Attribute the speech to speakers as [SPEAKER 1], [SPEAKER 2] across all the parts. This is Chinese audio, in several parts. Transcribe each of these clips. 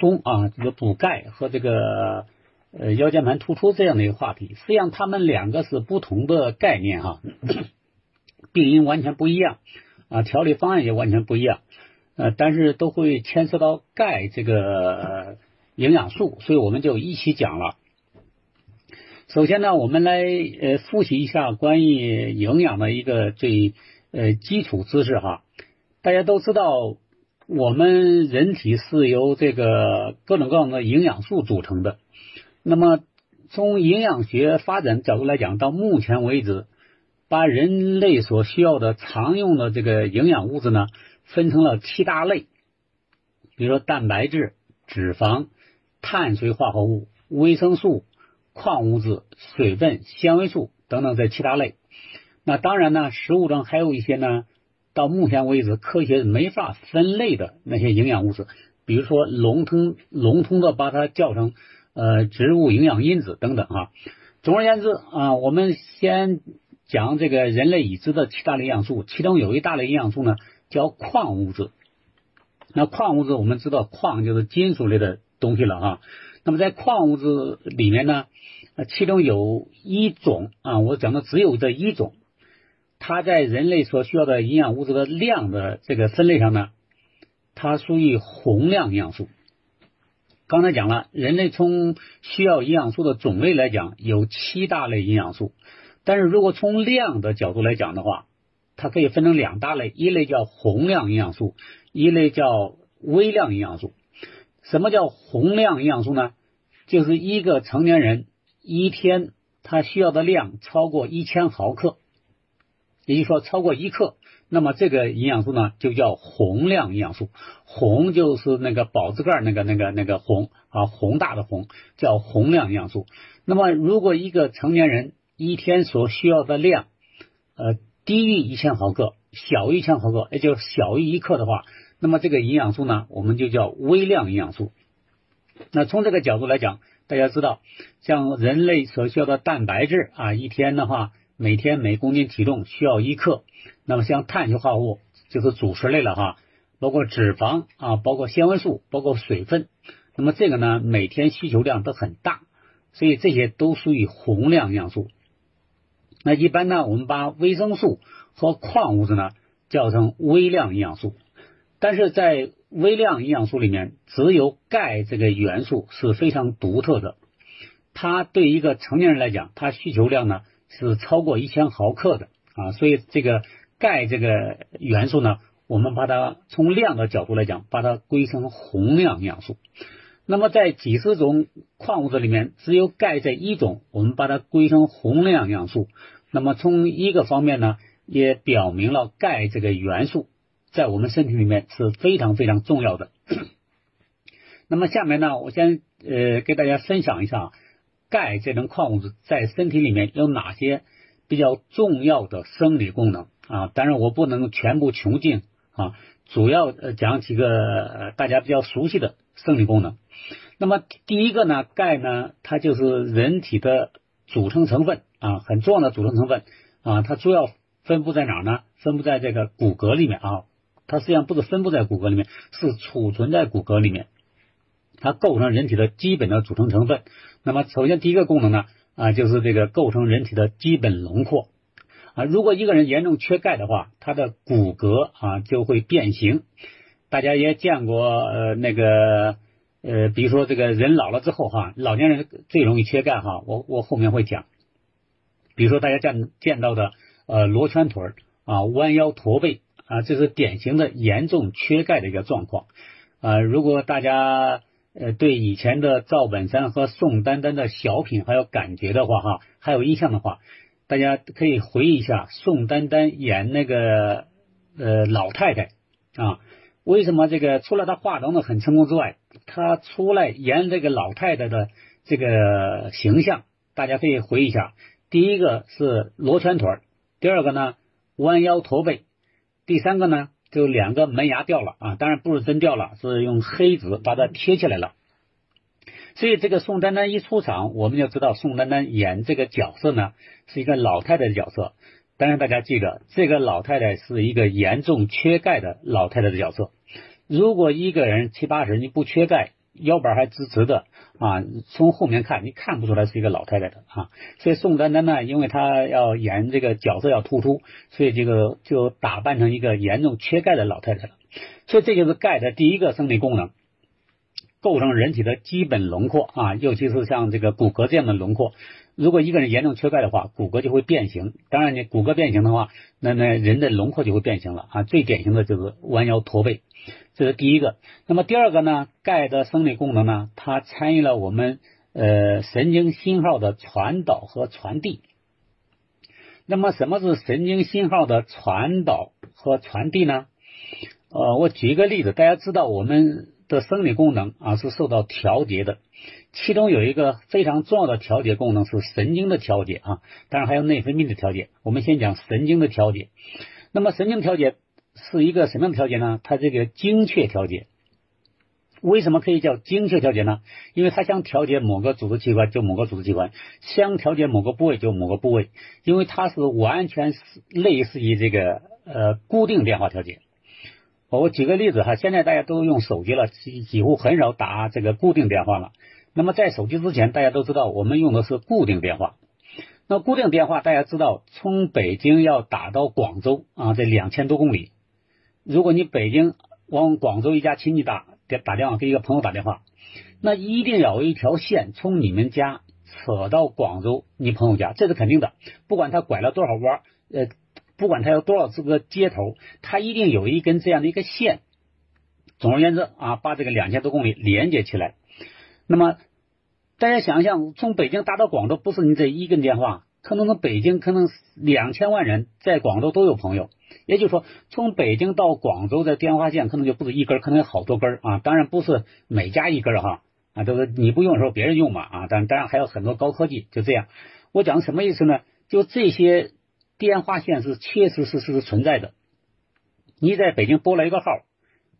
[SPEAKER 1] 松啊，这个补钙和这个呃腰间盘突出这样的一个话题，实际上他们两个是不同的概念哈，病因完全不一样啊，调理方案也完全不一样，呃，但是都会牵涉到钙这个营养素，所以我们就一起讲了。首先呢，我们来呃复习一下关于营养的一个最呃基础知识哈。大家都知道，我们人体是由这个各种各样的营养素组成的。那么从营养学发展角度来讲，到目前为止，把人类所需要的常用的这个营养物质呢，分成了七大类，比如说蛋白质、脂肪、碳水化合物、维生素。矿物质、水分、纤维素等等这七大类。那当然呢，食物中还有一些呢，到目前为止科学没法分类的那些营养物质，比如说笼统笼统的把它叫成呃植物营养因子等等啊。总而言之啊，我们先讲这个人类已知的七大类营养素，其中有一大类营养素呢叫矿物质。那矿物质我们知道，矿就是金属类的东西了啊。那么在矿物质里面呢，其中有一种啊，我讲的只有这一种，它在人类所需要的营养物质的量的这个分类上呢，它属于宏量营养素。刚才讲了，人类从需要营养素的种类来讲，有七大类营养素，但是如果从量的角度来讲的话，它可以分成两大类，一类叫宏量营养素，一类叫微量营养素。什么叫宏量营养素呢？就是一个成年人一天他需要的量超过一千毫克，也就是说超过一克，那么这个营养素呢就叫宏量营养素。宏就是那个宝字盖那个那个那个宏啊，宏大的宏叫宏量营养素。那么如果一个成年人一天所需要的量呃低于一千毫克，小于一千毫克，也就小于一克的话。那么这个营养素呢，我们就叫微量营养素。那从这个角度来讲，大家知道，像人类所需要的蛋白质啊，一天的话，每天每公斤体重需要一克。那么像碳水化合物就是主食类了哈，包括脂肪啊，包括纤维素，包括水分。那么这个呢，每天需求量都很大，所以这些都属于宏量营养素。那一般呢，我们把维生素和矿物质呢叫成微量营养素。但是在微量营养素里面，只有钙这个元素是非常独特的。它对一个成年人来讲，它需求量呢是超过一千毫克的啊，所以这个钙这个元素呢，我们把它从量的角度来讲，把它归成宏量营养素。那么在几十种矿物质里面，只有钙这一种，我们把它归成宏量营养素。那么从一个方面呢，也表明了钙这个元素。在我们身体里面是非常非常重要的。那么下面呢，我先呃给大家分享一下钙这种矿物质在身体里面有哪些比较重要的生理功能啊。当然我不能全部穷尽啊，主要呃讲几个大家比较熟悉的生理功能。那么第一个呢，钙呢，它就是人体的组成成分啊，很重要的组成成分啊。它主要分布在哪呢？分布在这个骨骼里面啊。它实际上不是分布在骨骼里面，是储存在骨骼里面。它构成人体的基本的组成成分。那么，首先第一个功能呢，啊，就是这个构成人体的基本轮廓。啊，如果一个人严重缺钙的话，他的骨骼啊就会变形。大家也见过呃那个呃，比如说这个人老了之后哈，老年人最容易缺钙哈。我我后面会讲。比如说大家见见到的呃罗圈腿啊，弯腰驼背。啊，这是典型的严重缺钙的一个状况啊！如果大家呃对以前的赵本山和宋丹丹的小品还有感觉的话哈，还有印象的话，大家可以回忆一下宋丹丹演那个呃老太太啊，为什么这个除了她化妆的很成功之外，她出来演这个老太太的这个形象，大家可以回忆一下，第一个是罗圈腿，第二个呢弯腰驼背。第三个呢，就两个门牙掉了啊，当然不是真掉了，是用黑纸把它贴起来了。所以这个宋丹丹一出场，我们就知道宋丹丹演这个角色呢是一个老太太的角色。当然大家记得，这个老太太是一个严重缺钙的老太太的角色。如果一个人七八十你不缺钙，腰板还直直的啊，从后面看你看不出来是一个老太太的啊。所以宋丹丹呢，因为她要演这个角色要突出，所以这个就打扮成一个严重缺钙的老太太了。所以这就是钙的第一个生理功能，构成人体的基本轮廓啊，尤其是像这个骨骼这样的轮廓。如果一个人严重缺钙的话，骨骼就会变形。当然，你骨骼变形的话，那那人的轮廓就会变形了啊。最典型的就是弯腰驼背，这是第一个。那么第二个呢？钙的生理功能呢？它参与了我们呃神经信号的传导和传递。那么什么是神经信号的传导和传递呢？呃，我举一个例子，大家知道我们的生理功能啊是受到调节的。其中有一个非常重要的调节功能是神经的调节啊，当然还有内分泌的调节。我们先讲神经的调节。那么神经调节是一个什么样的调节呢？它这个精确调节。为什么可以叫精确调节呢？因为它想调节某个组织器官就某个组织器官，想调节某个部位就某个部位，因为它是完全是类似于这个呃固定电话调节。我举个例子哈，现在大家都用手机了，几几乎很少打这个固定电话了。那么在手机之前，大家都知道我们用的是固定电话。那固定电话大家知道，从北京要打到广州啊，这两千多公里。如果你北京往广州一家亲戚打打打电话，给一个朋友打电话，那一定要有一条线从你们家扯到广州你朋友家，这是肯定的。不管他拐了多少弯，呃。不管它有多少这个接头，它一定有一根这样的一个线。总而言之啊，把这个两千多公里连接起来。那么大家想一想，从北京打到广州，不是你这一根电话，可能从北京可能两千万人在广州都有朋友。也就是说，从北京到广州的电话线可能就不止一根，可能有好多根啊。当然不是每家一根哈啊，都是你不用的时候别人用嘛啊。但当然还有很多高科技，就这样。我讲什么意思呢？就这些。电话线是切实实实存在的。你在北京拨了一个号，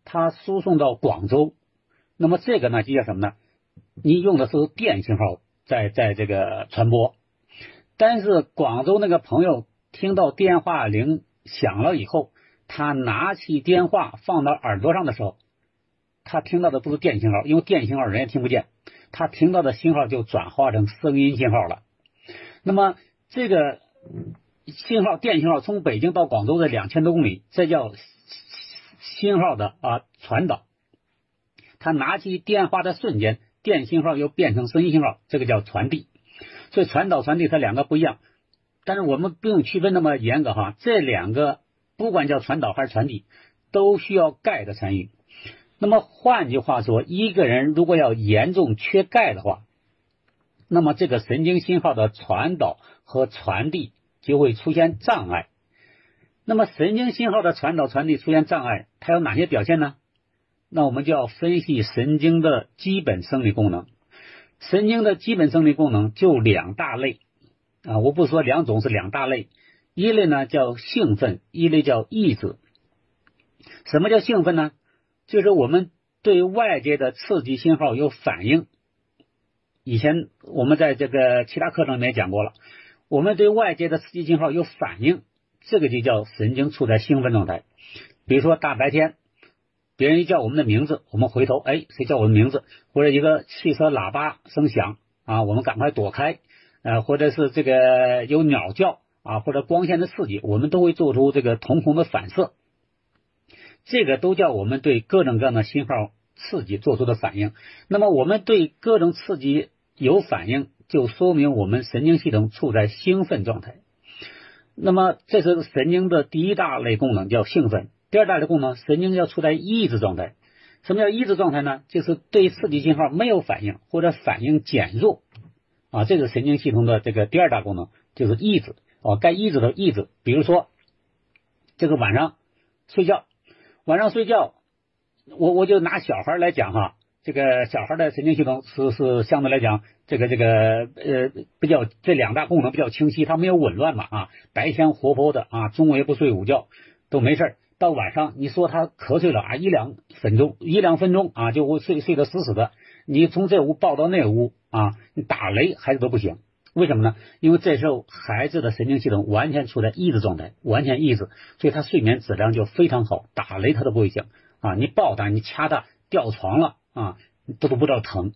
[SPEAKER 1] 它输送到广州，那么这个呢就叫什么呢？你用的是电信号在在这个传播，但是广州那个朋友听到电话铃响了以后，他拿起电话放到耳朵上的时候，他听到的不是电信号，因为电信号人也听不见，他听到的信号就转化成声音信号了。那么这个。信号电信号从北京到广州的两千多公里，这叫信号的啊传导。他拿起电话的瞬间，电信号又变成声音信号，这个叫传递。所以传导传递它两个不一样，但是我们不用区分那么严格哈。这两个不管叫传导还是传递，都需要钙的参与。那么换句话说，一个人如果要严重缺钙的话，那么这个神经信号的传导和传递。就会出现障碍。那么神经信号的传导传递出现障碍，它有哪些表现呢？那我们就要分析神经的基本生理功能。神经的基本生理功能就两大类啊，我不说两种是两大类，一类呢叫兴奋，一类叫抑制。什么叫兴奋呢？就是我们对外界的刺激信号有反应。以前我们在这个其他课程里面讲过了。我们对外界的刺激信号有反应，这个就叫神经处在兴奋状态。比如说大白天，别人一叫我们的名字，我们回头，哎，谁叫我的名字？或者一个汽车喇叭声响啊，我们赶快躲开。呃，或者是这个有鸟叫啊，或者光线的刺激，我们都会做出这个瞳孔的反射。这个都叫我们对各种各样的信号刺激做出的反应。那么我们对各种刺激有反应。就说明我们神经系统处在兴奋状态。那么，这是神经的第一大类功能，叫兴奋。第二大类功能，神经要处在抑制状态。什么叫抑制状态呢？就是对刺激信号没有反应，或者反应减弱啊。这是神经系统的这个第二大功能，就是抑制啊。该抑制的抑制。比如说，这个晚上睡觉，晚上睡觉，我我就拿小孩来讲哈。这个小孩的神经系统是是相对来讲，这个这个呃比较这两大功能比较清晰，它没有紊乱嘛啊，白天活泼的啊，中午也不睡午觉都没事到晚上你说他瞌睡了啊一两分钟一两分钟啊就会睡睡得死死的，你从这屋抱到那屋啊，你打雷孩子都不醒，为什么呢？因为这时候孩子的神经系统完全处在抑制状态，完全抑制，所以他睡眠质量就非常好，打雷他都不会醒啊，你抱他你掐他掉床了。啊，都都不知道疼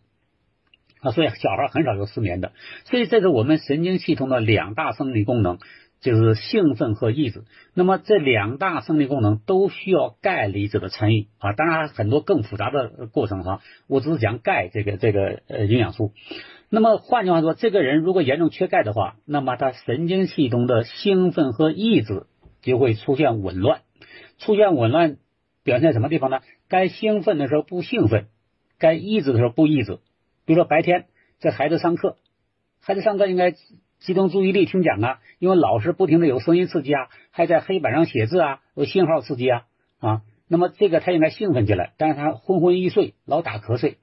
[SPEAKER 1] 啊，所以小孩很少有失眠的。所以这是我们神经系统的两大生理功能，就是兴奋和抑制。那么这两大生理功能都需要钙离子的参与啊，当然很多更复杂的过程哈，我只是讲钙这个这个呃营养素。那么换句话说，这个人如果严重缺钙的话，那么他神经系统的兴奋和抑制就会出现紊乱。出现紊乱表现在什么地方呢？该兴奋的时候不兴奋，该抑制的时候不抑制。比如说白天这孩子上课，孩子上课应该集中注意力听讲啊，因为老师不停的有声音刺激啊，还在黑板上写字啊，有信号刺激啊啊。那么这个他应该兴奋起来，但是他昏昏欲睡，老打瞌睡，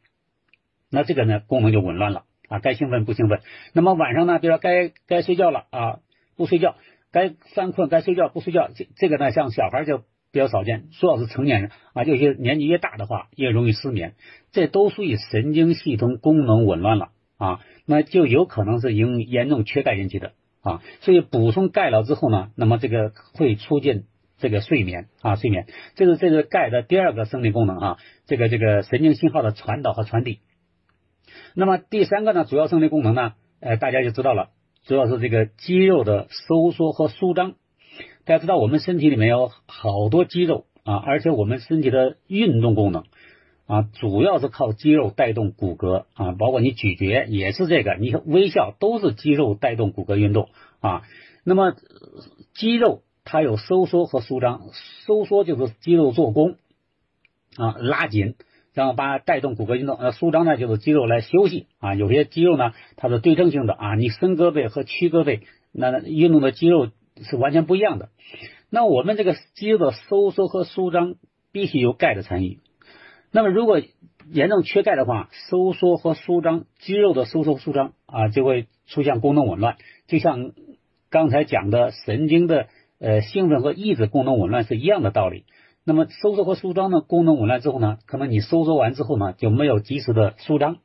[SPEAKER 1] 那这个呢功能就紊乱了。啊，该兴奋不兴奋？那么晚上呢？比如说该该睡觉了啊，不睡觉；该犯困该睡觉不睡觉。这这个呢，像小孩就比较少见，主要是成年人啊，有些年纪越大的话，越容易失眠。这都属于神经系统功能紊乱了啊，那就有可能是因严重缺钙引起的啊。所以补充钙了之后呢，那么这个会促进这个睡眠啊，睡眠。这是这是钙的第二个生理功能啊，这个这个神经信号的传导和传递。那么第三个呢，主要生理功能呢，呃，大家就知道了，主要是这个肌肉的收缩和舒张。大家知道我们身体里面有好多肌肉啊，而且我们身体的运动功能啊，主要是靠肌肉带动骨骼啊，包括你咀嚼也是这个，你微笑都是肌肉带动骨骼运动啊。那么肌肉它有收缩和舒张，收缩就是肌肉做功啊，拉紧。然后把带动骨骼运动，呃，舒张呢就是肌肉来休息啊。有些肌肉呢，它是对称性的啊，你伸胳膊和屈胳膊，那运动的肌肉是完全不一样的。那我们这个肌肉的收缩和舒张必须有钙的参与。那么如果严重缺钙的话，收缩和舒张肌肉的收缩舒张啊，就会出现功能紊乱，就像刚才讲的神经的呃兴奋和抑制功能紊乱是一样的道理。那么收缩和舒张呢，功能紊乱之后呢，可能你收缩完之后呢，就没有及时的舒张。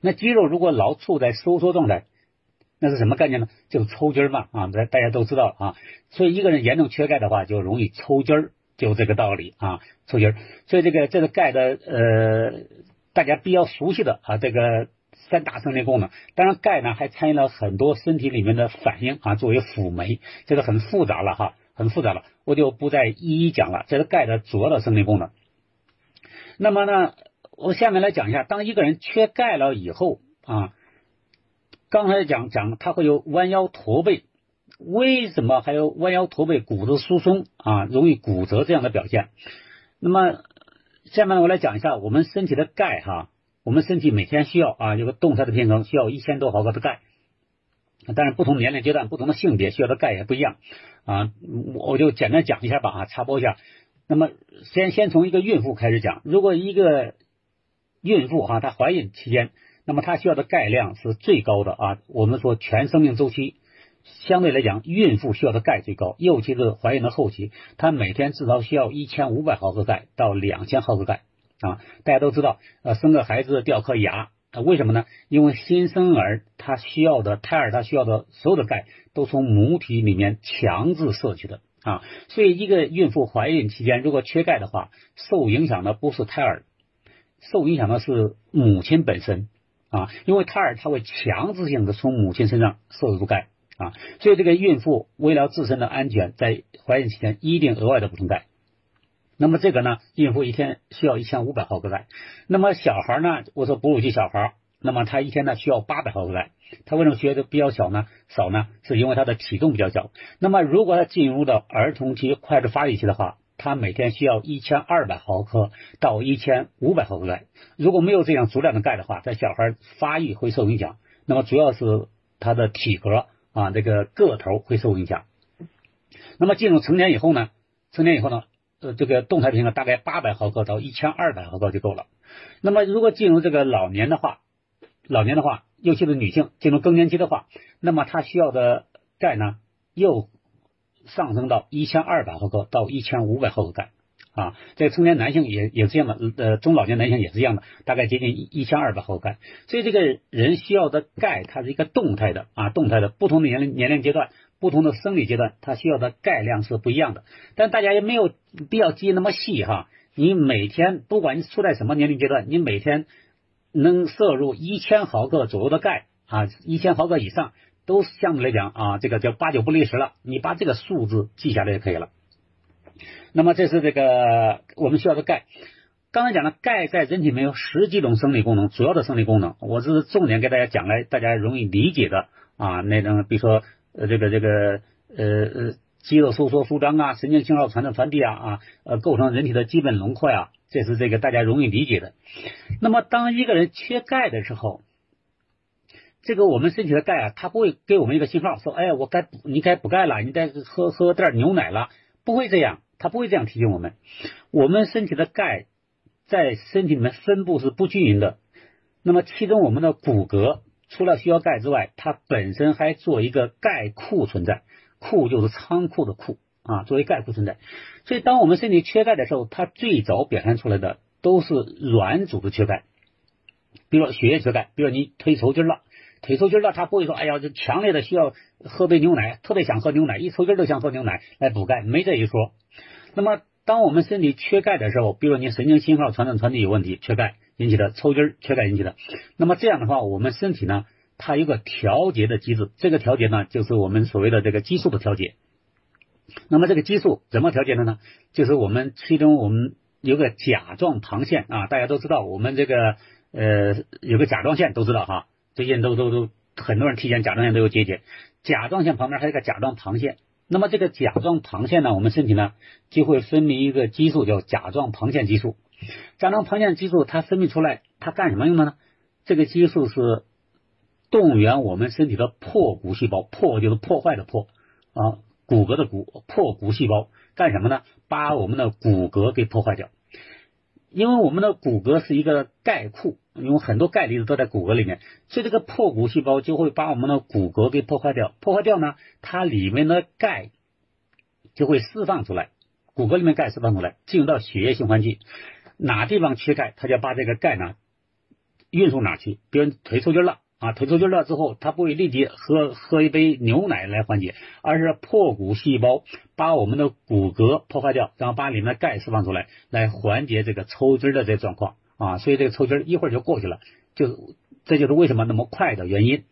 [SPEAKER 1] 那肌肉如果老处在收缩状态，那是什么概念呢？就是抽筋嘛啊，大大家都知道啊。所以一个人严重缺钙的话，就容易抽筋儿，就这个道理啊，抽筋儿。所以这个这个钙的呃，大家比较熟悉的啊，这个三大生理功能。当然，钙呢还参与了很多身体里面的反应啊，作为辅酶，这个很复杂了哈。很复杂了，我就不再一一讲了。这是钙的主要的生理功能。那么呢，我下面来讲一下，当一个人缺钙了以后啊，刚才讲讲他会有弯腰驼背，为什么还有弯腰驼背、骨质疏松啊、容易骨折这样的表现？那么下面我来讲一下我们身体的钙哈，我们身体每天需要啊，有个动态的平衡，需要一千多毫克的钙。但是不同年龄阶段、不同的性别需要的钙也不一样啊，我就简单讲一下吧啊，插播一下。那么先先从一个孕妇开始讲，如果一个孕妇哈，她怀孕期间，那么它需要的钙量是最高的啊。我们说全生命周期相对来讲，孕妇需要的钙最高，尤其是怀孕的后期，她每天至少需要一千五百毫克钙到两千毫克钙啊。大家都知道，呃，生个孩子掉颗牙。为什么呢？因为新生儿他需要的胎儿他需要的所有的钙都从母体里面强制摄取的啊，所以一个孕妇怀孕期间如果缺钙的话，受影响的不是胎儿，受影响的是母亲本身啊，因为胎儿他会强制性的从母亲身上摄入钙啊，所以这个孕妇为了自身的安全，在怀孕期间一定额外的补充钙。那么这个呢，孕妇一天需要一千五百毫克钙。那么小孩呢，我说哺乳期小孩，那么他一天呢需要八百毫克钙。他为什么需要的比较小呢？少呢？是因为他的体重比较小。那么如果他进入到儿童期、快速发育期的话，他每天需要一千二百毫克到一千五百毫克钙。如果没有这样足量的钙的话，在小孩发育会受影响。那么主要是他的体格啊，这个个头会受影响。那么进入成年以后呢？成年以后呢？呃，这个动态平衡大概八百毫克到一千二百毫克就够了。那么如果进入这个老年的话，老年的话，尤其是女性进入更年期的话，那么她需要的钙呢又上升到一千二百毫克到一千五百毫克钙啊。在成年男性也也是这样的，呃，中老年男性也是一样的，大概接近一一千二百毫克钙。所以这个人需要的钙，它是一个动态的啊，动态的，不同的年龄年龄阶段。不同的生理阶段，它需要的钙量是不一样的，但大家也没有必要记那么细哈。你每天不管你处在什么年龄阶段，你每天能摄入一千毫克左右的钙啊，一千毫克以上，都相对来讲啊，这个叫八九不离十了。你把这个数字记下来就可以了。那么这是这个我们需要的钙。刚才讲了，钙在人体里面有十几种生理功能，主要的生理功能，我是重点给大家讲来，大家容易理解的啊，那种比如说呃这个这个呃呃肌肉收缩舒张啊，神经信号传导传递啊啊呃构成人体的基本轮廓呀，这是这个大家容易理解的。那么当一个人缺钙的时候，这个我们身体的钙啊，它不会给我们一个信号说，哎，我该你该补钙了，你该喝喝点牛奶了，不会这样，它不会这样提醒我们，我们身体的钙。在身体里面分布是不均匀的，那么其中我们的骨骼除了需要钙之外，它本身还做一个钙库存在，库就是仓库的库啊，作为钙库存在。所以当我们身体缺钙的时候，它最早表现出来的都是软组织缺钙，比如说血液缺钙，比如说你腿抽筋了，腿抽筋了，他不会说哎呀，这强烈的需要喝杯牛奶，特别想喝牛奶，一抽筋都想喝牛奶来补钙，没这一说。那么当我们身体缺钙的时候，比如你神经信号传导传递有问题，缺钙引起的抽筋，缺钙引起的。那么这样的话，我们身体呢，它有个调节的机制，这个调节呢，就是我们所谓的这个激素的调节。那么这个激素怎么调节的呢？就是我们其中我们有个甲状旁腺啊，大家都知道，我们这个呃有个甲状腺都知道哈，最近都都都很多人体检甲状腺都有结节，甲状腺旁边还有个甲状旁腺。那么这个甲状旁腺呢，我们身体呢就会分泌一个激素，叫甲状旁腺激素。甲状旁腺激素它分泌出来，它干什么用的呢？这个激素是动员我们身体的破骨细胞，破就是破坏的破啊，骨骼的骨，破骨细胞干什么呢？把我们的骨骼给破坏掉。因为我们的骨骼是一个钙库，因为很多钙离子都在骨骼里面，所以这个破骨细胞就会把我们的骨骼给破坏掉。破坏掉呢，它里面的钙就会释放出来，骨骼里面钙释放出来，进入到血液循环去，哪地方缺钙，它就把这个钙呢运送哪去。比如腿抽筋了。啊，腿抽筋了之后，它不会立即喝喝一杯牛奶来缓解，而是破骨细胞把我们的骨骼破坏掉，然后把里面的钙释放出来，来缓解这个抽筋的这状况啊。所以这个抽筋一会儿就过去了，就这就是为什么那么快的原因。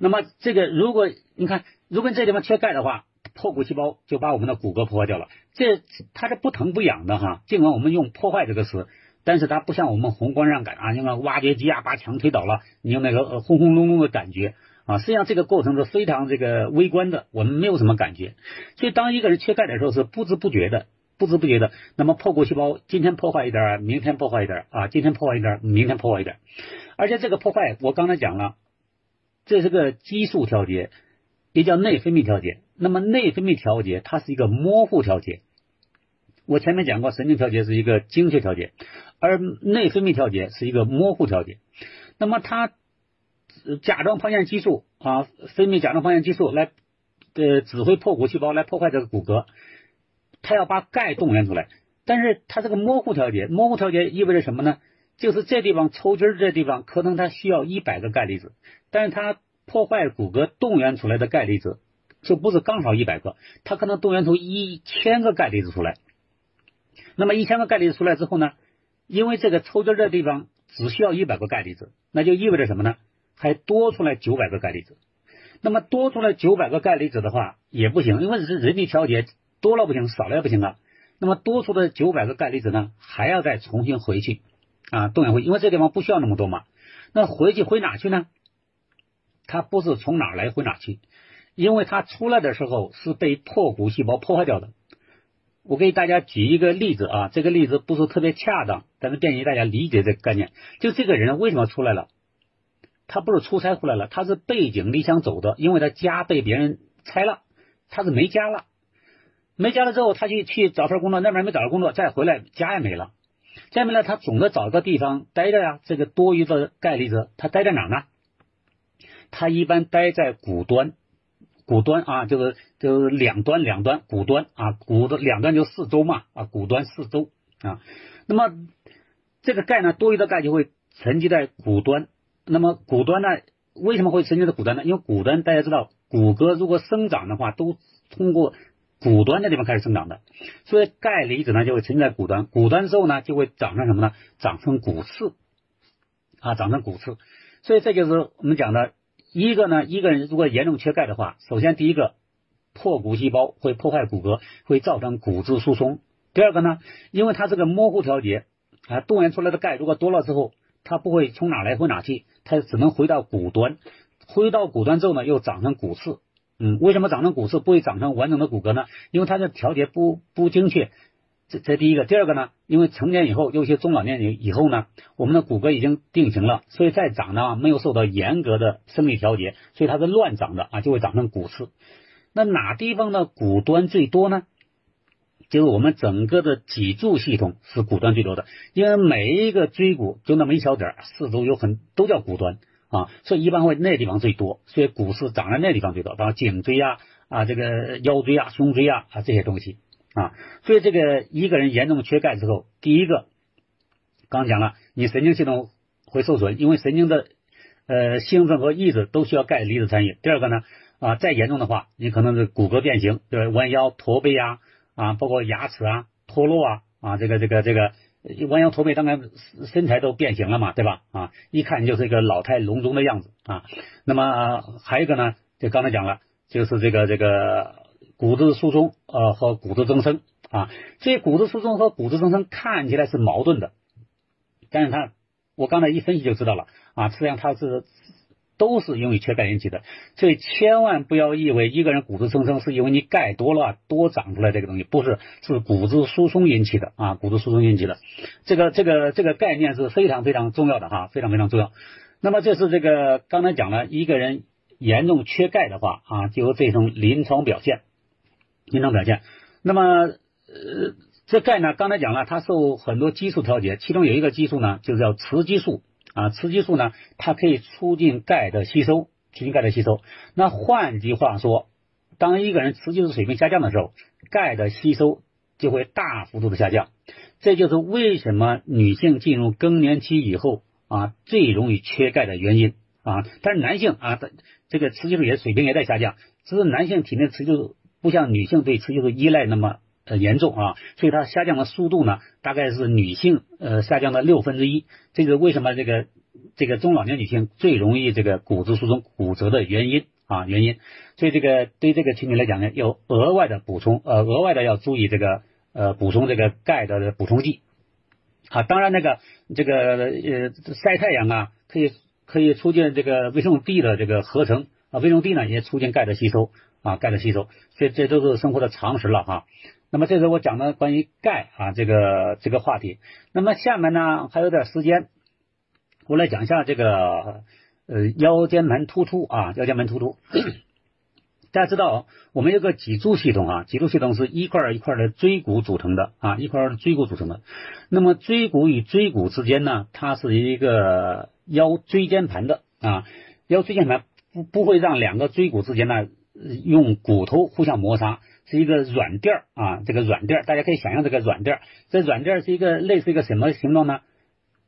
[SPEAKER 1] 那么这个如果你看，如果这地方缺钙的话，破骨细胞就把我们的骨骼破坏掉了，这它是不疼不痒的哈。尽管我们用破坏这个词。但是它不像我们宏观上感啊，那个挖掘机啊把墙推倒了，你有那个轰轰隆隆的感觉啊。实际上这个过程是非常这个微观的，我们没有什么感觉。所以当一个人缺钙的时候是不知不觉的，不知不觉的。那么破骨细胞今天破坏一点，明天破坏一点啊，今天破坏一点，明天破坏一点。而且这个破坏我刚才讲了，这是个激素调节，也叫内分泌调节。那么内分泌调节它是一个模糊调节。我前面讲过，神经调节是一个精确调节。而内分泌调节是一个模糊调节，那么它甲状旁腺激素啊分泌甲状旁腺激素来呃指挥破骨细胞来破坏这个骨骼，它要把钙动员出来，但是它这个模糊调节，模糊调节意味着什么呢？就是这地方抽筋儿这地方可能它需要一百个钙离子，但是它破坏骨骼动员出来的钙离子就不是刚好一百个，它可能动员出一千个钙离子出来，那么一千个钙离子出来之后呢？因为这个抽筋的地方只需要一百个钙离子，那就意味着什么呢？还多出来九百个钙离子。那么多出来九百个钙离子的话也不行，因为是人体调节，多了不行，少了也不行啊。那么多出的九百个钙离子呢，还要再重新回去啊，动员回，因为这地方不需要那么多嘛。那回去回哪去呢？它不是从哪来回哪去，因为它出来的时候是被破骨细胞破坏掉的。我给大家举一个例子啊，这个例子不是特别恰当，但是便于大家理解这个概念。就这个人为什么出来了？他不是出差回来了，他是背井离乡走的，因为他家被别人拆了，他是没家了。没家了之后，他去去找份工作，那边没找到工作，再回来家也没了，家没了，他总得找个地方待着呀。这个多余的钙离子，他待在哪呢？他一般待在骨端。骨端啊，就是就是两端两端骨端啊，骨的两端就四周嘛啊，骨端四周啊。那么这个钙呢，多余的钙就会沉积在骨端。那么骨端呢，为什么会沉积在骨端呢？因为骨端大家知道，骨骼如果生长的话，都通过骨端的地方开始生长的，所以钙离子呢就会沉积在骨端，骨端之后呢就会长成什么呢？长成骨刺啊，长成骨刺。所以这就是我们讲的一个呢，一个人如果严重缺钙的话，首先第一个破骨细胞会破坏骨骼，会造成骨质疏松。第二个呢，因为它这个模糊调节啊，动员出来的钙如果多了之后，它不会从哪来回哪去，它只能回到骨端，回到骨端之后呢，又长成骨刺。嗯，为什么长成骨刺不会长成完整的骨骼呢？因为它的调节不不精确，这这第一个。第二个呢，因为成年以后，尤其中老年以以后呢，我们的骨骼已经定型了，所以再长呢没有受到严格的生理调节，所以它是乱长的啊，就会长成骨刺。那哪地方的骨端最多呢？就是我们整个的脊柱系统是骨端最多的，因为每一个椎骨就那么一小点儿，四周有很都叫骨端。啊，所以一般会那地方最多，所以骨刺长在那地方最多，包括颈椎啊啊这个腰椎啊胸椎啊啊这些东西啊，所以这个一个人严重缺钙之后，第一个刚讲了，你神经系统会受损，因为神经的呃兴奋和抑制都需要钙离子参与。第二个呢啊再严重的话，你可能是骨骼变形，对吧？弯腰驼背啊啊，包括牙齿啊脱落啊啊这个这个这个。弯腰驼背，当然身材都变形了嘛，对吧？啊，一看就是一个老态龙钟的样子啊。那么还有一个呢，就刚才讲了，就是这个这个骨质疏松呃和骨质增生啊。这骨质疏松和骨质增生看起来是矛盾的，但是它我刚才一分析就知道了啊，实际上它是。都是因为缺钙引起的，所以千万不要以为一个人骨质增生是因为你钙多了多长出来这个东西，不是，是骨质疏松引起的啊，骨质疏松引起的，这个这个这个概念是非常非常重要的哈，非常非常重要。那么这是这个刚才讲了一个人严重缺钙的话啊，就有这种临床表现，临床表现。那么呃，这钙呢，刚才讲了，它受很多激素调节，其中有一个激素呢，就是叫雌激素。啊，雌激素呢，它可以促进钙的吸收，促进钙的吸收。那换句话说，当一个人雌激素水平下降的时候，钙的吸收就会大幅度的下降。这就是为什么女性进入更年期以后啊，最容易缺钙的原因啊。但是男性啊，这个雌激素也水平也在下降，只是男性体内雌激素不像女性对雌激素依赖那么。呃，严重啊，所以它下降的速度呢，大概是女性呃下降的六分之一，这是为什么这个这个中老年女性最容易这个骨质疏松骨折的原因啊原因，所以这个对这个群体来讲呢，要额外的补充呃额外的要注意这个呃补充这个钙的补充剂。啊，当然那个这个呃晒太阳啊，可以可以促进这个维生素 D 的这个合成。啊，维生素 D 呢也促进钙的吸收。啊钙的吸收，所以这都是生活的常识了哈。那么这是我讲的关于钙啊这个这个话题。那么下面呢还有点时间，我来讲一下这个呃腰间盘突出啊腰间盘突出。大家知道我们有个脊柱系统啊，脊柱系统是一块一块的椎骨组成的啊一块椎骨组成的。那么椎骨与椎骨之间呢，它是一个腰椎间盘的啊腰椎间盘不不会让两个椎骨之间呢用骨头互相摩擦。是一个软垫儿啊，这个软垫儿，大家可以想象这个软垫儿，这软垫儿是一个类似一个什么形状呢？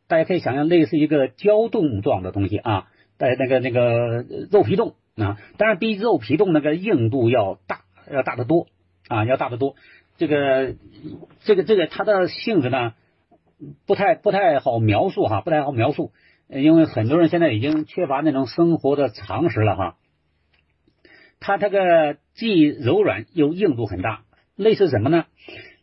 [SPEAKER 1] 大家可以想象类似一个胶冻状的东西啊，在那个那个肉皮冻啊，当然比肉皮冻那个硬度要大，要大得多啊，要大得多。这个这个这个它的性质呢，不太不太好描述哈，不太好描述，因为很多人现在已经缺乏那种生活的常识了哈。它这个既柔软又硬度很大，类似什么呢？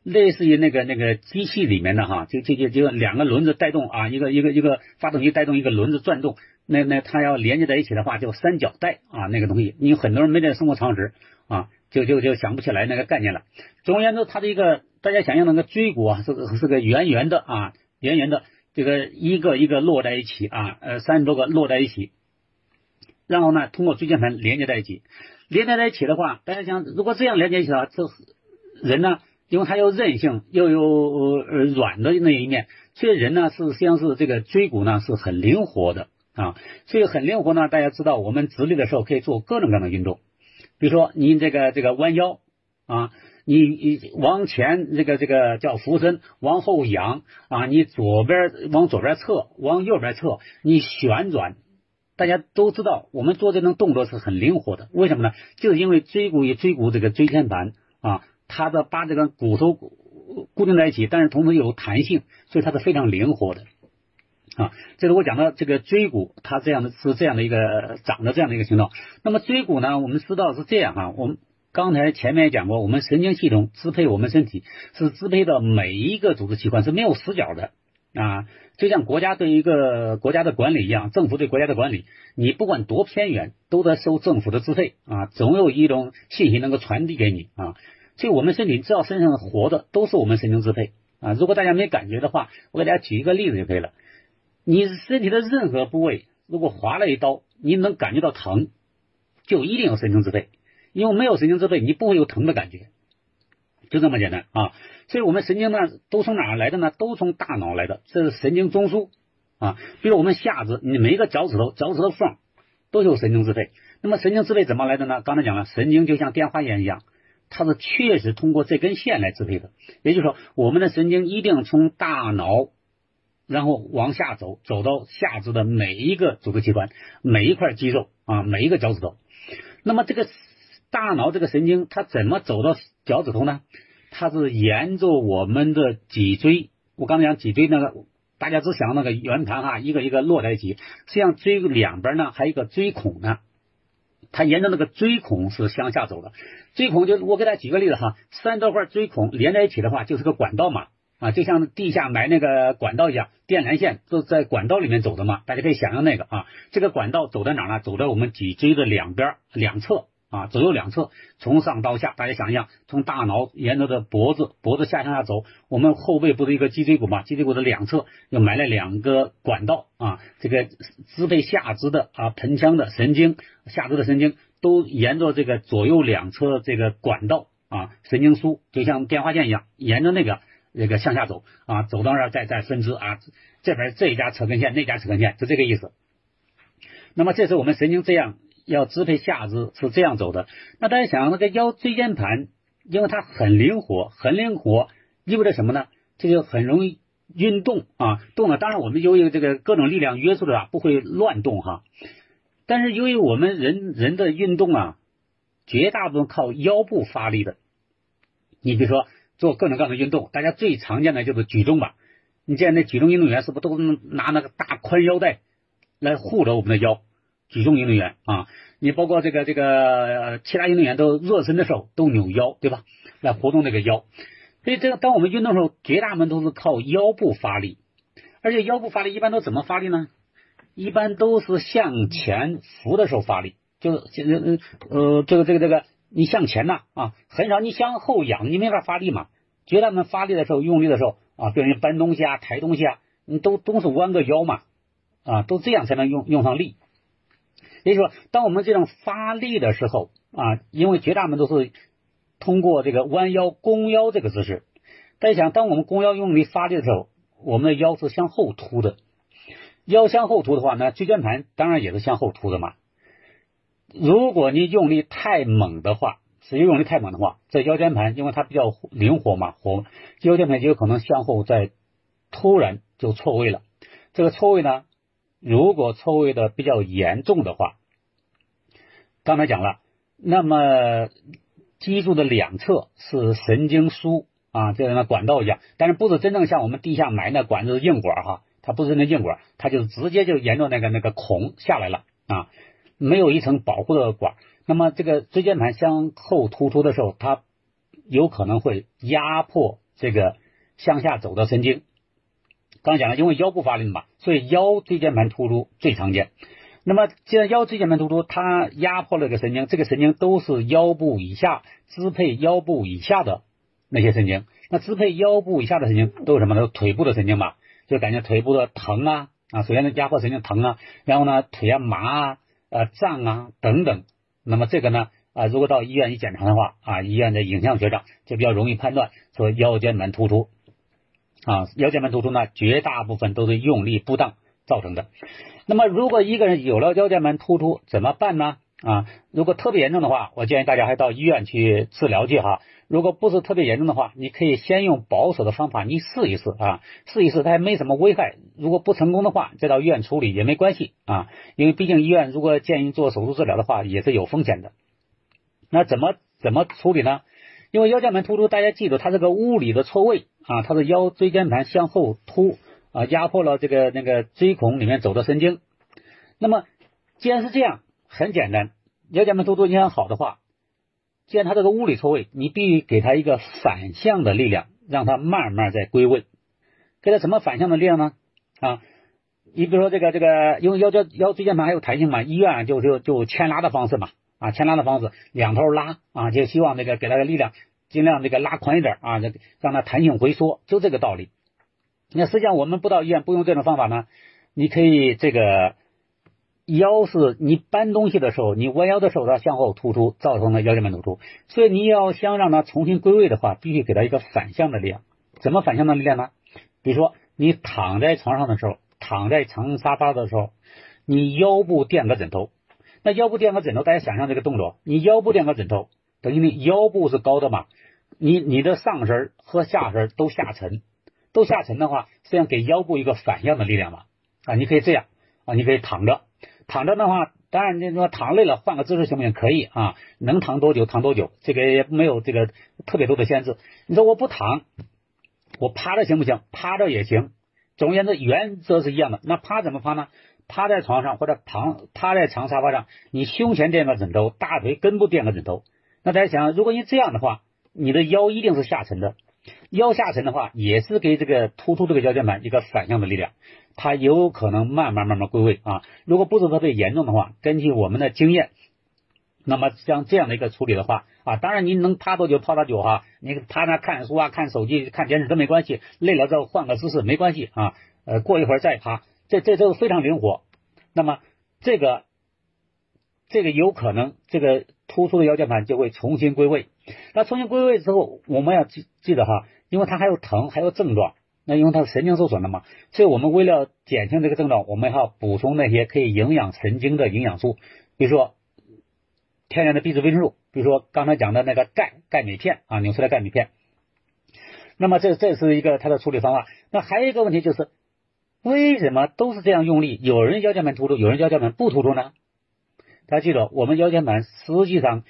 [SPEAKER 1] 类似于那个那个机器里面的哈，就就就就两个轮子带动啊，一个一个一个发动机带动一个轮子转动，那那它要连接在一起的话叫三角带啊，那个东西，你很多人没这生活常识啊，就就就想不起来那个概念了。总而言之，它的一个大家想象那个椎骨啊，是个是个圆圆的啊，圆圆的，这个一个一个摞在一起啊，呃，三十多个摞在一起，然后呢，通过椎间盘连接在一起。连在在一起的话，大家想，如果这样连接起来，这人呢，因为他有韧性，又有软的那一面，所以人呢是实际上是这个椎骨呢是很灵活的啊，所以很灵活呢。大家知道，我们直立的时候可以做各种各样的运动，比如说你这个这个弯腰啊，你你往前这个这个叫俯身，往后仰啊，你左边往左边侧，往右边侧，你旋转。大家都知道，我们做这种动作是很灵活的。为什么呢？就是因为椎骨与椎骨这个椎间盘啊，它的把这个骨头固定在一起，但是同时有弹性，所以它是非常灵活的啊。这是我讲的这个椎骨，它这样的是这样的一个长的这样的一个形状。那么椎骨呢，我们知道是这样啊，我们刚才前面讲过，我们神经系统支配我们身体是支配的每一个组织器官是没有死角的啊，就像国家对一个国家的管理一样，政府对国家的管理，你不管多偏远，都在收政府的资费啊，总有一种信息能够传递给你啊。所以我们身体只要身上活的，都是我们神经支配啊。如果大家没感觉的话，我给大家举一个例子就可以了。你身体的任何部位，如果划了一刀，你能感觉到疼，就一定有神经支配。因为没有神经支配，你不会有疼的感觉，就这么简单啊。所以我们神经呢，都从哪儿来的呢？都从大脑来的，这是神经中枢啊。比如我们下肢，你每一个脚趾头、脚趾头缝都有神经支配。那么神经支配怎么来的呢？刚才讲了，神经就像电话线一样。它是确实通过这根线来支配的，也就是说，我们的神经一定从大脑，然后往下走，走到下肢的每一个组织器官、每一块肌肉啊，每一个脚趾头。那么这个大脑这个神经它怎么走到脚趾头呢？它是沿着我们的脊椎，我刚才讲脊椎那个，大家只想那个圆盘哈，一个一个落在一起，实际上椎两边呢还有一个椎孔呢。它沿着那个椎孔是向下走的，椎孔就我给大家举个例子哈，三多块椎孔连在一起的话，就是个管道嘛，啊，就像地下埋那个管道一样，电缆线都在管道里面走的嘛，大家可以想象那个啊，这个管道走在哪呢？走在我们脊椎的两边两侧。啊，左右两侧，从上到下，大家想一想，从大脑沿着的脖子，脖子下向下走，我们后背不是一个脊椎骨嘛？脊椎骨的两侧又埋了两个管道啊，这个支配下肢的啊盆腔的神经，下肢的神经都沿着这个左右两侧这个管道啊，神经枢就像电话线一样，沿着那个那个向下走啊，走到那儿再再分支啊，这边这一家扯根线，那家扯根线，就这个意思。那么这是我们神经这样。要支配下肢是这样走的，那大家想那个腰椎间盘，因为它很灵活，很灵活，意味着什么呢？这就很容易运动啊，动了。当然我们由于这个各种力量约束着啊，不会乱动哈。但是由于我们人人的运动啊，绝大部分靠腰部发力的。你比如说做各种各样的运动，大家最常见的就是举重吧。你见那举重运动员是不是都拿那个大宽腰带来护着我们的腰？举重运动员啊，你包括这个这个其他运动员都热身的时候都扭腰，对吧？来活动这个腰。所以这个当我们运动的时候，绝大部分都是靠腰部发力，而且腰部发力一般都怎么发力呢？一般都是向前扶的时候发力，就是呃呃这个这个这个你向前呐啊，很少你向后仰，你没法发力嘛。绝大部分发力的时候，用力的时候啊，比如搬东西啊、抬东西啊，你都都是弯个腰嘛啊，都这样才能用用上力。也就是说，当我们这种发力的时候啊，因为绝大部分都是通过这个弯腰弓腰这个姿势。大家想，当我们弓腰用力发力的时候，我们的腰是向后凸的。腰向后凸的话，那椎间盘当然也是向后凸的嘛。如果你用力太猛的话，使用用力太猛的话，这腰间盘因为它比较灵活嘛，活腰间盘就有可能向后再突然就错位了。这个错位呢？如果错位的比较严重的话，刚才讲了，那么脊柱的两侧是神经枢啊，就像那管道一样，但是不是真正像我们地下埋那管子硬管哈，它不是那硬管，它就直接就沿着那个那个孔下来了啊，没有一层保护的管。那么这个椎间盘向后突出的时候，它有可能会压迫这个向下走的神经。刚讲了，因为腰部发力嘛，所以腰椎间盘突出最常见。那么，既然腰椎间盘突出，它压迫了个神经，这个神经都是腰部以下支配腰部以下的那些神经。那支配腰部以下的神经都是什么？都是腿部的神经嘛，就感觉腿部的疼啊啊，首先呢压迫神经疼啊，然后呢腿啊麻啊、呃胀啊等等。那么这个呢啊，如果到医院一检查的话啊，医院的影像学上就比较容易判断说腰间盘突出。啊，腰间盘突出呢，绝大部分都是用力不当造成的。那么，如果一个人有了腰间盘突出，怎么办呢？啊，如果特别严重的话，我建议大家还到医院去治疗去哈。如果不是特别严重的话，你可以先用保守的方法，你试一试啊，试一试，它也没什么危害。如果不成功的话，再到医院处理也没关系啊，因为毕竟医院如果建议做手术治疗的话，也是有风险的。那怎么怎么处理呢？因为腰间盘突出，大家记住，它是个物理的错位啊，它是腰椎间盘向后凸啊，压迫了这个那个椎孔里面走的神经。那么既然是这样，很简单，腰间盘突出你想好的话，既然它这个物理错位，你必须给它一个反向的力量，让它慢慢在归位。给它什么反向的力量呢？啊，你比如说这个这个，因为腰椎腰椎间盘还有弹性嘛，医院就就就牵拉的方式嘛。啊，牵拉的方式，两头拉啊，就希望这个给它的力量，尽量这个拉宽一点啊，让让它弹性回缩，就这个道理。那实际上我们不到医院不用这种方法呢，你可以这个腰是你搬东西的时候，你弯腰的时候它向后突出，造成了腰间盘突出。所以你要想让它重新归位的话，必须给它一个反向的力量。怎么反向的力量呢？比如说你躺在床上的时候，躺在长沙发的时候，你腰部垫个枕头。那腰部垫个枕头，大家想象这个动作，你腰部垫个枕头，等于你腰部是高的嘛，你你的上身和下身都下沉，都下沉的话，实际上给腰部一个反向的力量嘛，啊，你可以这样啊，你可以躺着，躺着的话，当然你说躺累了换个姿势行不行？可以啊，能躺多久躺多久，这个也没有这个特别多的限制。你说我不躺，我趴着行不行？趴着也行，总而言之原则是一样的。那趴怎么趴呢？趴在床上或者躺趴在长沙发上，你胸前垫个枕头，大腿根部垫个枕头。那大家想，如果你这样的话，你的腰一定是下沉的。腰下沉的话，也是给这个突出这个腰间盘一个反向的力量，它有可能慢慢慢慢归位啊。如果不是特别严重的话，根据我们的经验，那么像这样的一个处理的话啊，当然您能趴多久趴多久哈，你趴那看书啊、看手机、看电视都没关系，累了之后换个姿势没关系啊，呃，过一会儿再趴。这这都是非常灵活，那么这个这个有可能这个突出的腰间盘就会重新归位。那重新归位之后，我们要记记得哈，因为它还有疼，还有症状。那因为它是神经受损的嘛，所以我们为了减轻这个症状，我们还要补充那些可以营养神经的营养素，比如说天然的 B 族维生素，比如说刚才讲的那个钙钙镁片啊，纽崔莱钙镁片。那么这这是一个它的处理方法。那还有一个问题就是。为什么都是这样用力？有人腰间盘突出，有人腰间盘不突出呢？大家记住，我们腰间盘实际上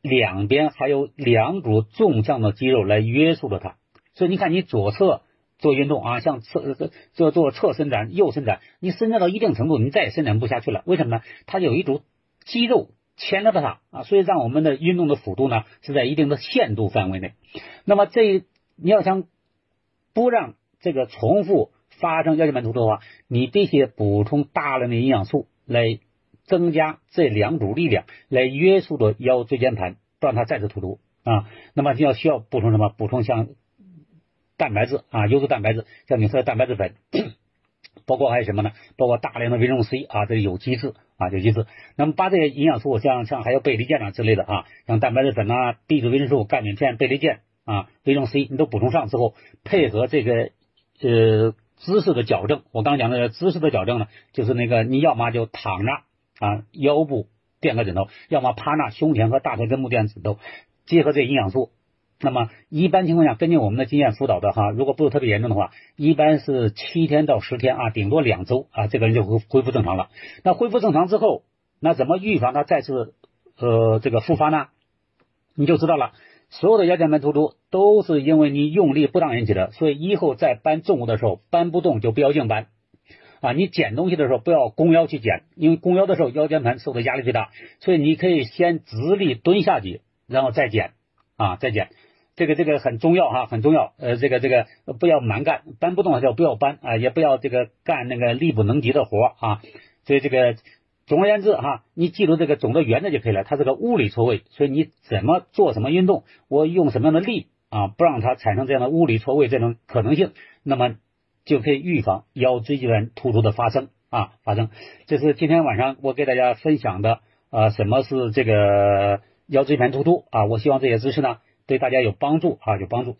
[SPEAKER 1] 两边还有两组纵向的肌肉来约束着它。所以你看，你左侧做运动啊，像侧做做侧伸展、右伸展，你伸展到一定程度，你再也伸展不下去了。为什么呢？它有一组肌肉牵着它啊，所以让我们的运动的幅度呢是在一定的限度范围内。那么这你要想不让这个重复。发生腰间盘突出的话，你必须补充大量的营养素来增加这两组力量，来约束着腰椎间盘，不让它再次突出啊。那么就要需要补充什么？补充像蛋白质啊，优质蛋白质，像你说的蛋白质粉，包括还有什么呢？包括大量的维生素 C 啊，这有机质啊，有机质。那么把这些营养素，像像还有贝利健啊之类的啊，像蛋白质粉啊、B 族维生素、钙镁片、贝利健啊、维生素 C，你都补充上之后，配合这个呃。姿势的矫正，我刚讲的姿势的矫正呢，就是那个你要么就躺着啊，腰部垫个枕头，要么趴那，胸前和大腿根部垫枕头，结合这营养素。那么一般情况下，根据我们的经验辅导的哈，如果不是特别严重的话，一般是七天到十天啊，顶多两周啊，这个人就会恢复正常了。那恢复正常之后，那怎么预防他再次呃这个复发呢？你就知道了。所有的腰间盘突出都是因为你用力不当引起的，所以以后在搬重物的时候搬不动就不要硬搬啊！你捡东西的时候不要弓腰去捡，因为弓腰的时候腰间盘受的压力最大，所以你可以先直立蹲下去，然后再捡啊，再捡。这个这个很重要哈，很重要。呃，这个这个不要蛮干，搬不动就不要搬啊，也不要这个干那个力不能及的活啊。所以这个。总而言之哈，你记住这个总的原则就可以了。它是个物理错位，所以你怎么做什么运动，我用什么样的力啊，不让它产生这样的物理错位这种可能性，那么就可以预防腰椎间盘突出的发生啊发生。这是今天晚上我给大家分享的啊，什么是这个腰椎盘突出啊？我希望这些知识呢对大家有帮助啊，有帮助。